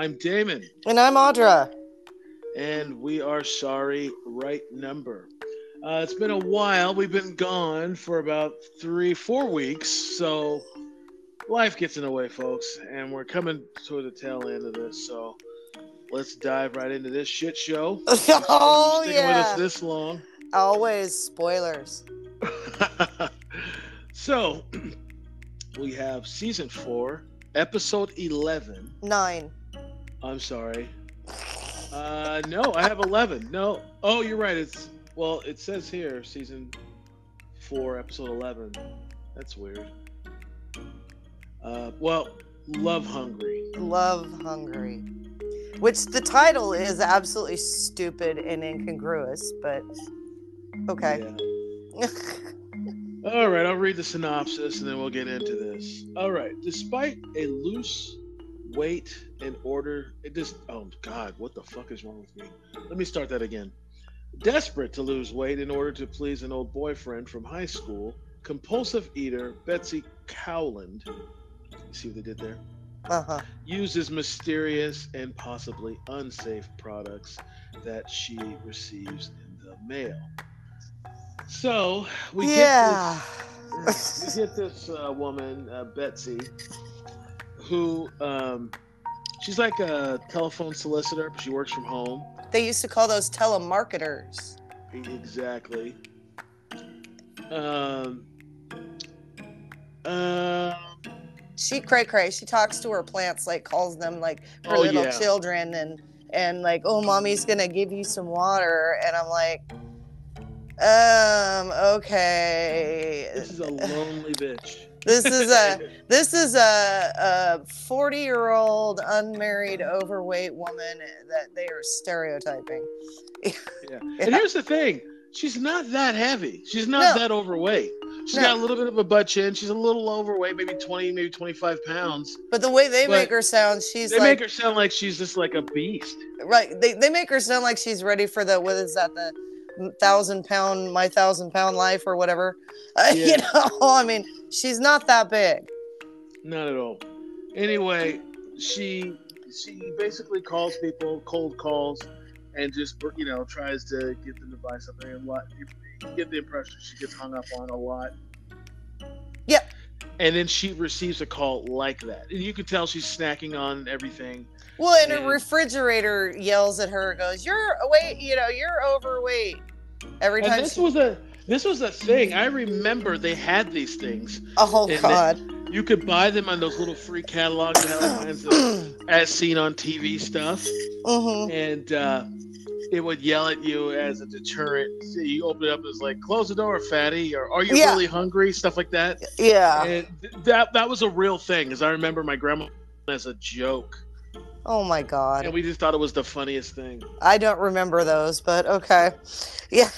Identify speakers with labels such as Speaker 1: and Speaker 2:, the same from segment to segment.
Speaker 1: I'm Damon,
Speaker 2: And I'm Audra.
Speaker 1: and we are sorry, right number. Uh, it's been a while. We've been gone for about three, four weeks, so life gets in the way, folks, and we're coming to the tail end of this. So let's dive right into this shit show.
Speaker 2: oh
Speaker 1: Sticking with
Speaker 2: yeah.
Speaker 1: us this long.
Speaker 2: Always spoilers.
Speaker 1: so we have season four, episode eleven.
Speaker 2: Nine.
Speaker 1: I'm sorry. Uh, no, I have 11. No. Oh, you're right. It's well, it says here season 4, episode 11. That's weird. Uh, well, Love Hungry.
Speaker 2: Love Hungry. Which the title is absolutely stupid and incongruous, but okay.
Speaker 1: Yeah. All right, I'll read the synopsis and then we'll get into this. All right, despite a loose weight in order, it just, oh God, what the fuck is wrong with me? Let me start that again. Desperate to lose weight in order to please an old boyfriend from high school, compulsive eater Betsy Cowland, you see what they did there?
Speaker 2: uh-huh.
Speaker 1: Uses mysterious and possibly unsafe products that she receives in the mail. So we
Speaker 2: yeah.
Speaker 1: get this, we get this uh, woman, uh, Betsy, who um, she's like a telephone solicitor, but she works from home.
Speaker 2: They used to call those telemarketers.
Speaker 1: Exactly. Um. Uh,
Speaker 2: She cray cray. She talks to her plants like calls them like her
Speaker 1: Oh,
Speaker 2: little
Speaker 1: yeah.
Speaker 2: children and and like, oh mommy's gonna give you some water and I'm like um okay
Speaker 1: this is a lonely bitch.
Speaker 2: This is a this is a, a 40 year old unmarried overweight woman that they are stereotyping
Speaker 1: yeah. And here's the thing: she's not that heavy. She's not
Speaker 2: No.
Speaker 1: that overweight. She's
Speaker 2: No.
Speaker 1: got a little bit of a butt chin. She's a little overweight, maybe 20, maybe 25 pounds.
Speaker 2: but the way they
Speaker 1: But
Speaker 2: make her sound she's
Speaker 1: They
Speaker 2: like
Speaker 1: make her sound like she's just like a beast.
Speaker 2: right they, they make her sound like she's ready for the what is that the thousand pound my thousand pound life or whatever uh, you know i mean she's not that big
Speaker 1: Not at all. Anyway, she she basically calls people, cold calls, and just you know tries to get them to buy something. And what you get the impression she gets hung up on a lot.
Speaker 2: Yeah.
Speaker 1: And then she receives a call like that, and you can tell she's snacking on everything.
Speaker 2: well and
Speaker 1: Yeah.
Speaker 2: her refrigerator yells at her goes you're weight you know you're overweight every
Speaker 1: And
Speaker 2: time
Speaker 1: this
Speaker 2: she,
Speaker 1: was a this was a thing. I remember they had these things.
Speaker 2: oh god
Speaker 1: You could buy them on those little free catalogs that had kinds of as seen on TV stuff.
Speaker 2: hmm
Speaker 1: and uh, it would yell at you as a deterrent. So you open it up it's like, "Close the door, fatty," or "Are you
Speaker 2: Yeah.
Speaker 1: really hungry?" Stuff like that.
Speaker 2: yeah
Speaker 1: And th- that that was a real thing, because I remember my grandma as a joke,
Speaker 2: oh my god
Speaker 1: and we just thought it was the funniest thing.
Speaker 2: I don't remember those, but okay. Yeah.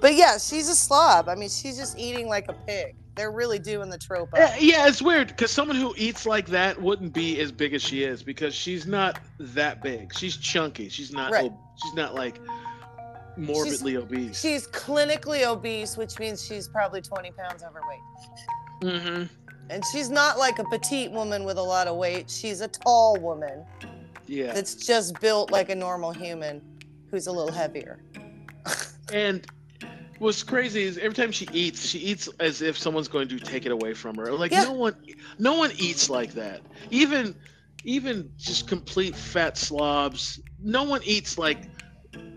Speaker 2: But yeah, she's a slob. I mean, she's just eating like a pig. They're really doing the trope.
Speaker 1: Yeah, yeah, it's weird because someone who eats like that wouldn't be as big as she is because she's not that big. She's chunky. She's not.
Speaker 2: Right.
Speaker 1: ob- she's not like morbidly obese.
Speaker 2: She's clinically obese, which means she's probably 20 pounds overweight.
Speaker 1: Mm-hmm.
Speaker 2: And she's not like a petite woman with a lot of weight. She's a tall woman
Speaker 1: Yeah.
Speaker 2: that's just built like a normal human who's a little heavier.
Speaker 1: And what's crazy is every time she eats, she eats as if someone's going to take it away from her. Like
Speaker 2: Yeah.
Speaker 1: no one, no one eats like that. Even, even just complete fat slobs. No one eats like,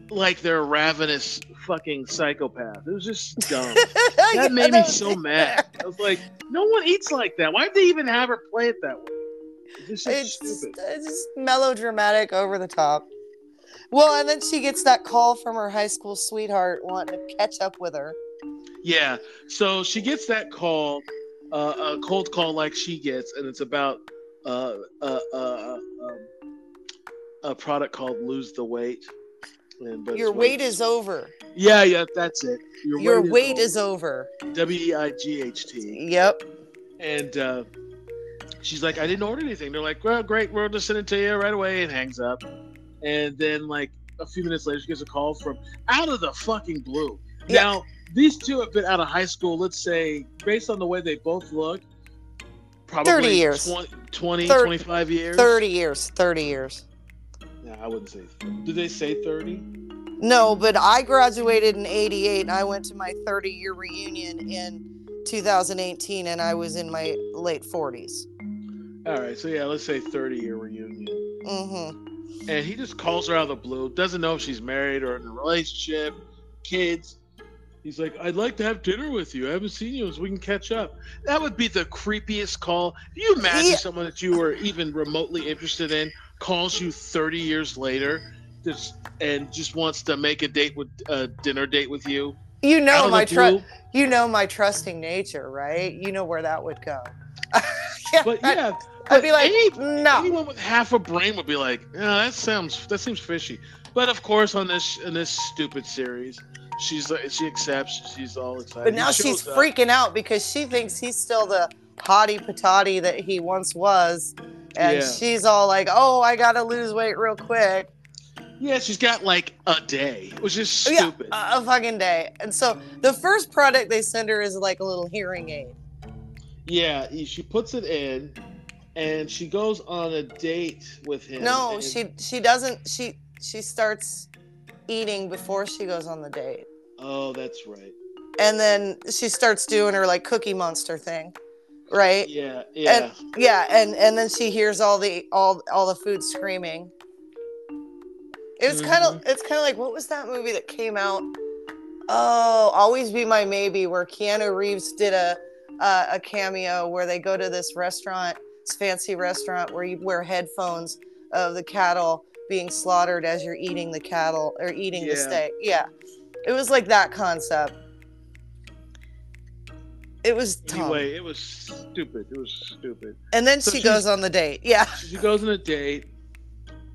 Speaker 1: like they're a ravenous fucking psychopath. It was just dumb. That made me so mad. I was like, no one eats like that. Why did they even have her play it that way? It's just
Speaker 2: It's
Speaker 1: stupid.
Speaker 2: it's just melodramatic over the top. Well, and then she gets that call from her high school sweetheart wanting to catch up with her.
Speaker 1: Yeah. So she gets that call, uh, a cold call like she gets, and it's about uh, uh, uh, um, a product called Lose the Weight. And, but
Speaker 2: Your
Speaker 1: it's
Speaker 2: weight is over.
Speaker 1: Yeah, yeah, that's it.
Speaker 2: Your weight is over.
Speaker 1: W E I G H T.
Speaker 2: Yep.
Speaker 1: And uh, she's like, I didn't order anything. They're like, well, great, we'll just send it to you right away, and hangs up. And then, like, a few minutes later, she gets a call from out of the fucking blue.
Speaker 2: Yeah.
Speaker 1: Now, these two have been out of high school, let's say, based on the way they both look, probably
Speaker 2: 30 years.
Speaker 1: 20, 20,
Speaker 2: Thir-
Speaker 1: 25 years?
Speaker 2: 30 years. 30 years.
Speaker 1: Yeah, I wouldn't say. Did they say 30?
Speaker 2: No, but I graduated in 88 and I went to my 30 year reunion in 2018 and I was in my late 40s.
Speaker 1: All right, so yeah, let's say 30 year reunion.
Speaker 2: Mm-hmm.
Speaker 1: And he just calls her out of the blue, doesn't know if she's married or in a relationship, kids. He's like, I'd like to have dinner with you. I haven't seen you so we can catch up. That would be the creepiest call. Can you imagine someone that you were even remotely interested in calls you 30 years later just, and just wants to make a date with a dinner date with you?
Speaker 2: You know my trust. You know my trusting nature, right? You know where that would go.
Speaker 1: But yeah,
Speaker 2: I'd be like,
Speaker 1: any-
Speaker 2: no.
Speaker 1: anyone with half a brain would be like, yeah, that sounds that seems fishy. But of course, on this in this stupid series, she's like she accepts. She's all excited.
Speaker 2: But now she's
Speaker 1: up.
Speaker 2: freaking out because she thinks he's still the hottie patati that he once was. And
Speaker 1: Yeah.
Speaker 2: she's all like, oh, I got to lose weight real quick.
Speaker 1: Yeah, she's got like a day, which is
Speaker 2: Oh, Yeah,
Speaker 1: stupid.
Speaker 2: a, a fucking day. And so the first product they send her is like a little hearing aid.
Speaker 1: yeah, she puts it in, and she goes on a date with him.
Speaker 2: No,
Speaker 1: and-
Speaker 2: she she doesn't. She she starts eating before she goes on the date.
Speaker 1: Oh, that's right.
Speaker 2: And then she starts doing her like cookie monster thing. Right?
Speaker 1: Yeah, yeah.
Speaker 2: Yeah, and and then she hears all the all all the food screaming. It was kind of it's kind of like what was that movie that came out? Oh, Always Be My Maybe, where Keanu Reeves did a uh, a cameo where they go to this restaurant, fancy restaurant where you wear headphones of the cattle being slaughtered as you're eating the cattle or eating the steak. Yeah, it was like that concept. It was dumb.
Speaker 1: Anyway, it was stupid. It was stupid.
Speaker 2: and then
Speaker 1: so
Speaker 2: she
Speaker 1: she's-
Speaker 2: goes on the date. Yeah.
Speaker 1: she goes on a date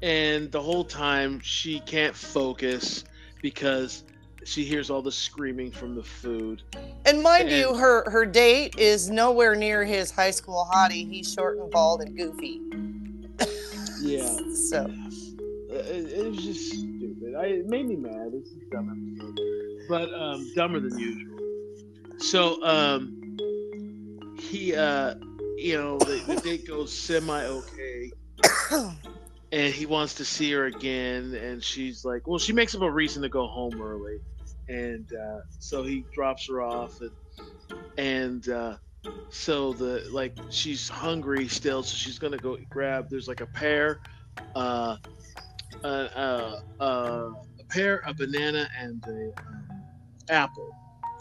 Speaker 1: and the whole time she can't focus because she hears all the screaming from the food.
Speaker 2: And mind you, her her date is nowhere near his high school hottie. He's short and bald and goofy.
Speaker 1: yeah.
Speaker 2: So.
Speaker 1: It, it was just stupid. I, it made me mad. It's a dumb episode. But um dumber than usual. So um he uh you know the, the date goes semi okay and he wants to see her again. And she's like well she makes up a reason to go home early and uh, so he drops her off and and uh, so the like she's hungry still so she's gonna go grab there's like a pear uh, uh, uh, uh, a pear a banana and a um, apple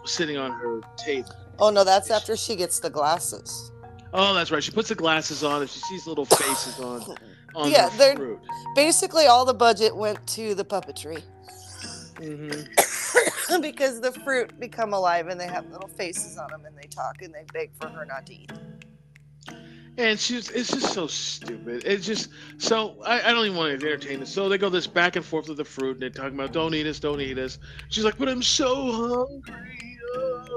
Speaker 1: sitting on her table.
Speaker 2: Oh no, that's after she gets the glasses.
Speaker 1: oh that's right. She puts the glasses on and she sees little faces on on
Speaker 2: Yeah,
Speaker 1: the
Speaker 2: they're-
Speaker 1: fruit.
Speaker 2: Basically all the budget went to the puppetry.
Speaker 1: hmm
Speaker 2: because the fruit become alive and they have little faces on them and they talk and they beg for her not to eat.
Speaker 1: And she's it's just so stupid. It's just so I, I don't even want to entertain this. So they go this back and forth with the fruit and they're talking about don't eat us, don't eat us. She's like, but I'm so hungry.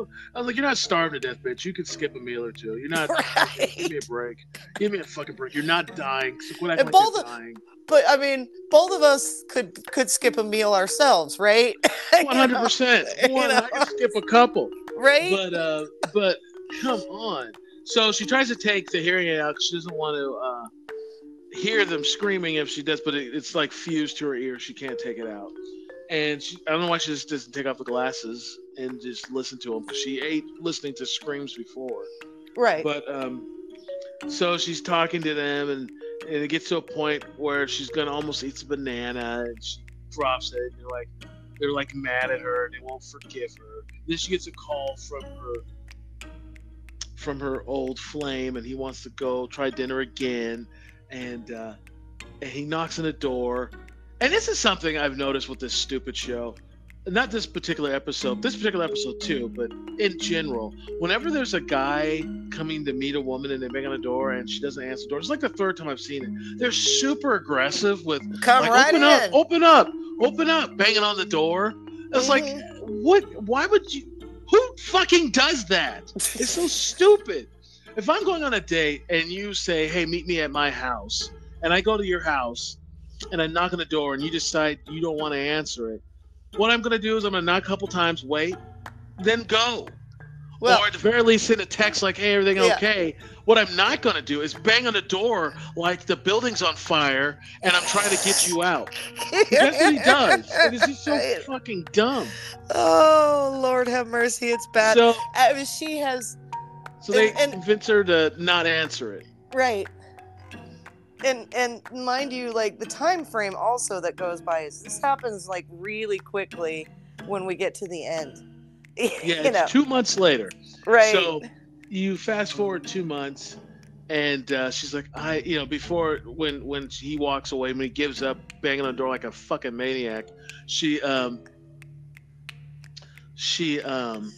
Speaker 1: Oh." I was like, you're not starved to death, bitch. You can skip a meal or two. You're not. Give me a break. Give me a fucking break. You're not dying. So quit acting like you're dying.
Speaker 2: But I mean, both of us could could skip a meal ourselves, right?
Speaker 1: One hundred percent.
Speaker 2: you
Speaker 1: I can skip a couple.
Speaker 2: Right?
Speaker 1: but uh but come on so she tries to take the hearing aid out she doesn't want to uh hear them screaming if she does but it, it's like fused to her ear she can't take it out and she, i don't know why she just doesn't take off the glasses and just listen to them because she ate listening to screams before
Speaker 2: right.
Speaker 1: but um so she's talking to them and and it gets to a point where she's gonna almost eat the banana and she drops it and they're like they're like mad at her and they won't forgive her then she gets a call from her from her old flame and he wants to go try dinner again and uh and he knocks on the door and this is something i've noticed with this stupid show not this particular episode this particular episode too but in general whenever there's a guy coming to meet a woman and they bang on the door and she doesn't answer the door, it's like the third time I've seen it. They're super aggressive with
Speaker 2: Come
Speaker 1: like,
Speaker 2: right
Speaker 1: open
Speaker 2: in.
Speaker 1: up, open up, open up, banging on the door. It's like,
Speaker 2: Mhm.
Speaker 1: what? Why would you? Who fucking does that? It's so stupid. If I'm going on a date and you say, "Hey, meet me at my house," and I go to your house and I knock on the door and you decide you don't want to answer it, what I'm gonna do is I'm gonna knock a couple times, wait, then go.
Speaker 2: Well-
Speaker 1: or at the very least send a text like, "Hey, everything
Speaker 2: Yeah.
Speaker 1: okay?" What I'm not gonna do is bang on the door like the building's on fire and I'm trying to get you out. That's what he does. It is just so fucking dumb.
Speaker 2: Oh Lord, have mercy! It's bad.
Speaker 1: So,
Speaker 2: I mean, she has
Speaker 1: so they
Speaker 2: And- and-
Speaker 1: convince her to not answer it.
Speaker 2: right, and and mind you, like the time frame also that goes by is this happens like really quickly when we get to the end.
Speaker 1: Yeah,
Speaker 2: you
Speaker 1: it's
Speaker 2: know,
Speaker 1: two months later.
Speaker 2: right?
Speaker 1: So you fast forward two months, and uh, she's like, I, you know, before when when he walks away, when he gives up, banging on the door like a fucking maniac, she um she um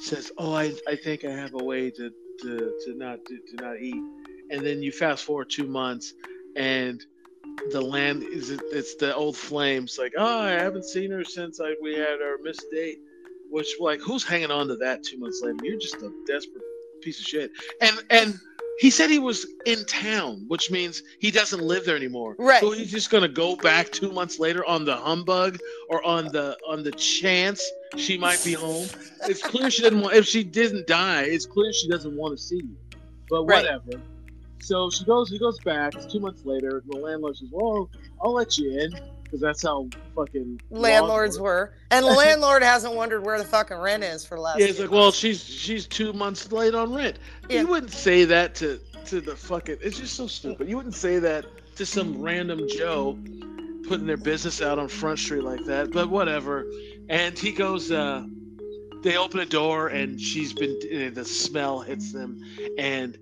Speaker 1: says, "Oh, I I think I have a way to to to not to, to not eat," and then you fast forward two months, and the land is it's the old flames like oh i haven't seen her since I, we had our missed date which like who's hanging on to that two months later? You're just a desperate piece of shit. And and he said he was in town which means he doesn't live there anymore.
Speaker 2: Right.
Speaker 1: so he's just gonna go back two months later on the humbug or on the on the chance she might be home. It's clear she doesn't want if she didn't die it's clear she doesn't want to see you. But
Speaker 2: Right.
Speaker 1: So she goes he goes back. It's two months later. The landlord says well i'll let you in because that's how fucking
Speaker 2: landlords were, and the landlord hasn't wondered where the fucking rent is for the last.
Speaker 1: yeah it's
Speaker 2: few
Speaker 1: like well she's she's two months late on rent.
Speaker 2: Yeah.
Speaker 1: you wouldn't say that to to the fucking it's just so stupid. You wouldn't say that to some random joe putting their business out on front street like that but whatever. And he goes uh they open a door and she's been the smell hits them. And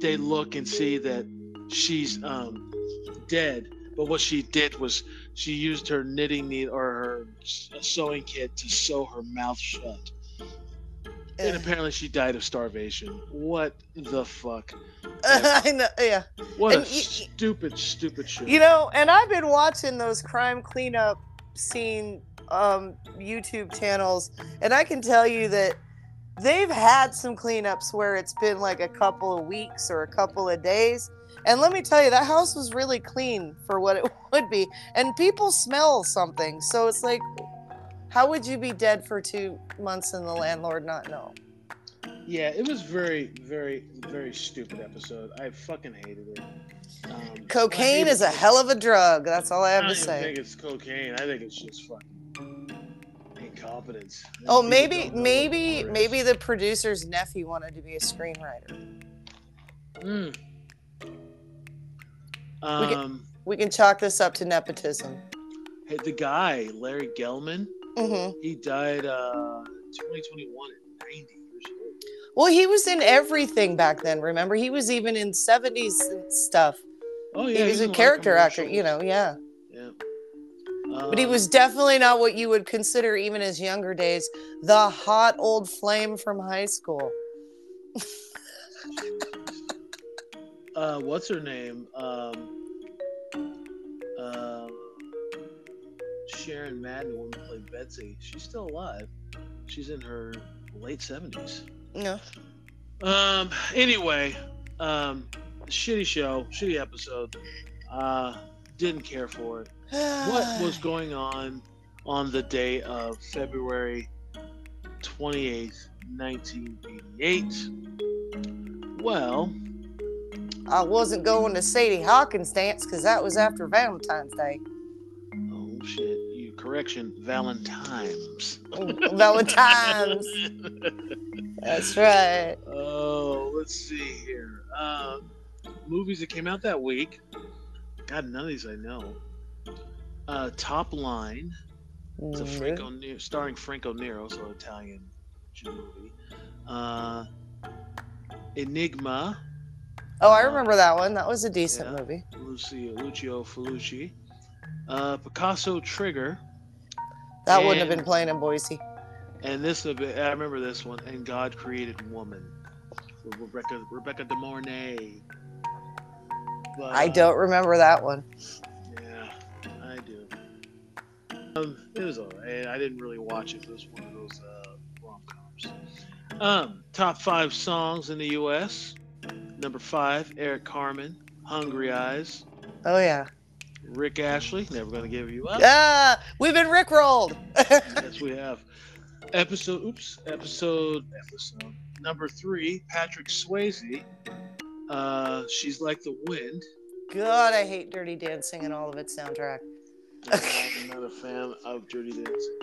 Speaker 1: they look and see that she's um dead. But what she did was she used her knitting needle or her sewing kit to sew her mouth shut. And apparently she died of starvation. What the fuck?
Speaker 2: I know, yeah.
Speaker 1: what
Speaker 2: And
Speaker 1: stupid stupid shit
Speaker 2: You know, and I've been watching those crime cleanup scene um, YouTube channels, and I can tell you that they've had some cleanups where it's been like a couple of weeks or a couple of days. And let me tell you, that house was really clean for what it would be. And people smell something. So it's like, how would you be dead for two months and the landlord not know?
Speaker 1: Yeah, it was very, very, very stupid episode. I fucking hated it. Um,
Speaker 2: Cocaine is a hell of a drug. That's all I
Speaker 1: I
Speaker 2: have
Speaker 1: don't
Speaker 2: to say.
Speaker 1: think it's cocaine. I think it's just fucking incompetence.
Speaker 2: Oh, maybe,
Speaker 1: don't know what
Speaker 2: maybe, maybe the producer's nephew wanted to be a screenwriter.
Speaker 1: Mm.
Speaker 2: We get-
Speaker 1: Um,
Speaker 2: We can chalk this up to nepotism.
Speaker 1: hey, the guy Larry Gelman,
Speaker 2: mm-hmm.
Speaker 1: he died uh 2021 at 90 years old.
Speaker 2: Well, he was in everything back then. Remember, he was even in '70s stuff.
Speaker 1: Oh yeah.
Speaker 2: he
Speaker 1: was
Speaker 2: a
Speaker 1: in lot of
Speaker 2: character actor, you know. Yeah, But he was definitely not what you would consider, even his younger days, the hot old flame from high school.
Speaker 1: uh, what's her name? Um, uh, Sharon Madden, the woman who played Betsy. She's still alive. She's in her late seventies.
Speaker 2: No,
Speaker 1: Um. Anyway, um, shitty show, shitty episode. Uh, didn't care for it. What was going on on the day of February twenty eighth, nineteen eighty eight? Well,
Speaker 2: I wasn't going to Sadie Hawkins dance because that was after Valentine's Day.
Speaker 1: oh shit! You correction, Valentine's.
Speaker 2: Valentine's. That's right.
Speaker 1: Oh, let's see here. Um, movies that came out that week. God, none of these I know. Uh, Top Line. It's a
Speaker 2: Mm-hmm.
Speaker 1: Franco Nero, starring Franco Nero, so Italian movie. Uh, Enigma.
Speaker 2: Oh, I remember that one. That was a decent
Speaker 1: Yeah.
Speaker 2: movie.
Speaker 1: Lucio Lucio Fulci. Uh, Picasso Trigger.
Speaker 2: That wouldn't have been playing in Boise.
Speaker 1: And this, I remember this one. And God Created Woman. Rebecca Rebecca De Mornay. But,
Speaker 2: I
Speaker 1: uh,
Speaker 2: don't remember that one.
Speaker 1: Yeah. Um, it was alright. I didn't really watch it. It was one of those uh, rom coms. Um, top five songs in the U.S. Number five, Eric Carmen, "Hungry Eyes."
Speaker 2: Oh yeah.
Speaker 1: Rick Astley, "Never Gonna Give You Up."
Speaker 2: Ah, we've been rickrolled.
Speaker 1: yes, we have. Episode, oops, episode, episode number three. Patrick Swayze. Uh, she's like the wind.
Speaker 2: God, I hate Dirty Dancing and all of its soundtrack.
Speaker 1: I'm not a fan of Dirty Dancing.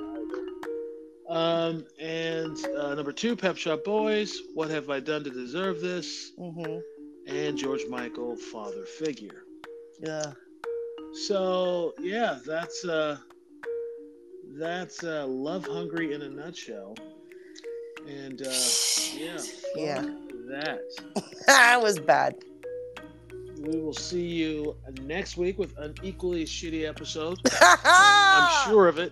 Speaker 1: Um, and uh, number two, Pet Shop Boys. What have I done to deserve this?
Speaker 2: Mm-hmm.
Speaker 1: And George Michael, Father Figure.
Speaker 2: Yeah.
Speaker 1: So yeah, that's uh, that's uh, Love Hungry in a nutshell. And uh, yeah,
Speaker 2: Yeah.
Speaker 1: that.
Speaker 2: that was bad.
Speaker 1: We will see you next week with an equally shitty episode. I'm sure of it.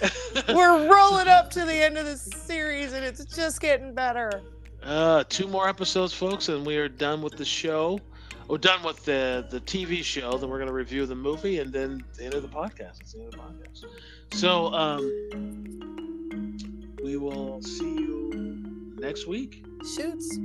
Speaker 2: We're rolling up to the end of this series and it's just getting better.
Speaker 1: Uh, two more episodes, folks, and we are done with the show. We're done with the the TV show. Then we're going to review the movie, and then the end of the podcast. It's the end of the podcast. So, um, we will see you next week.
Speaker 2: Shoots.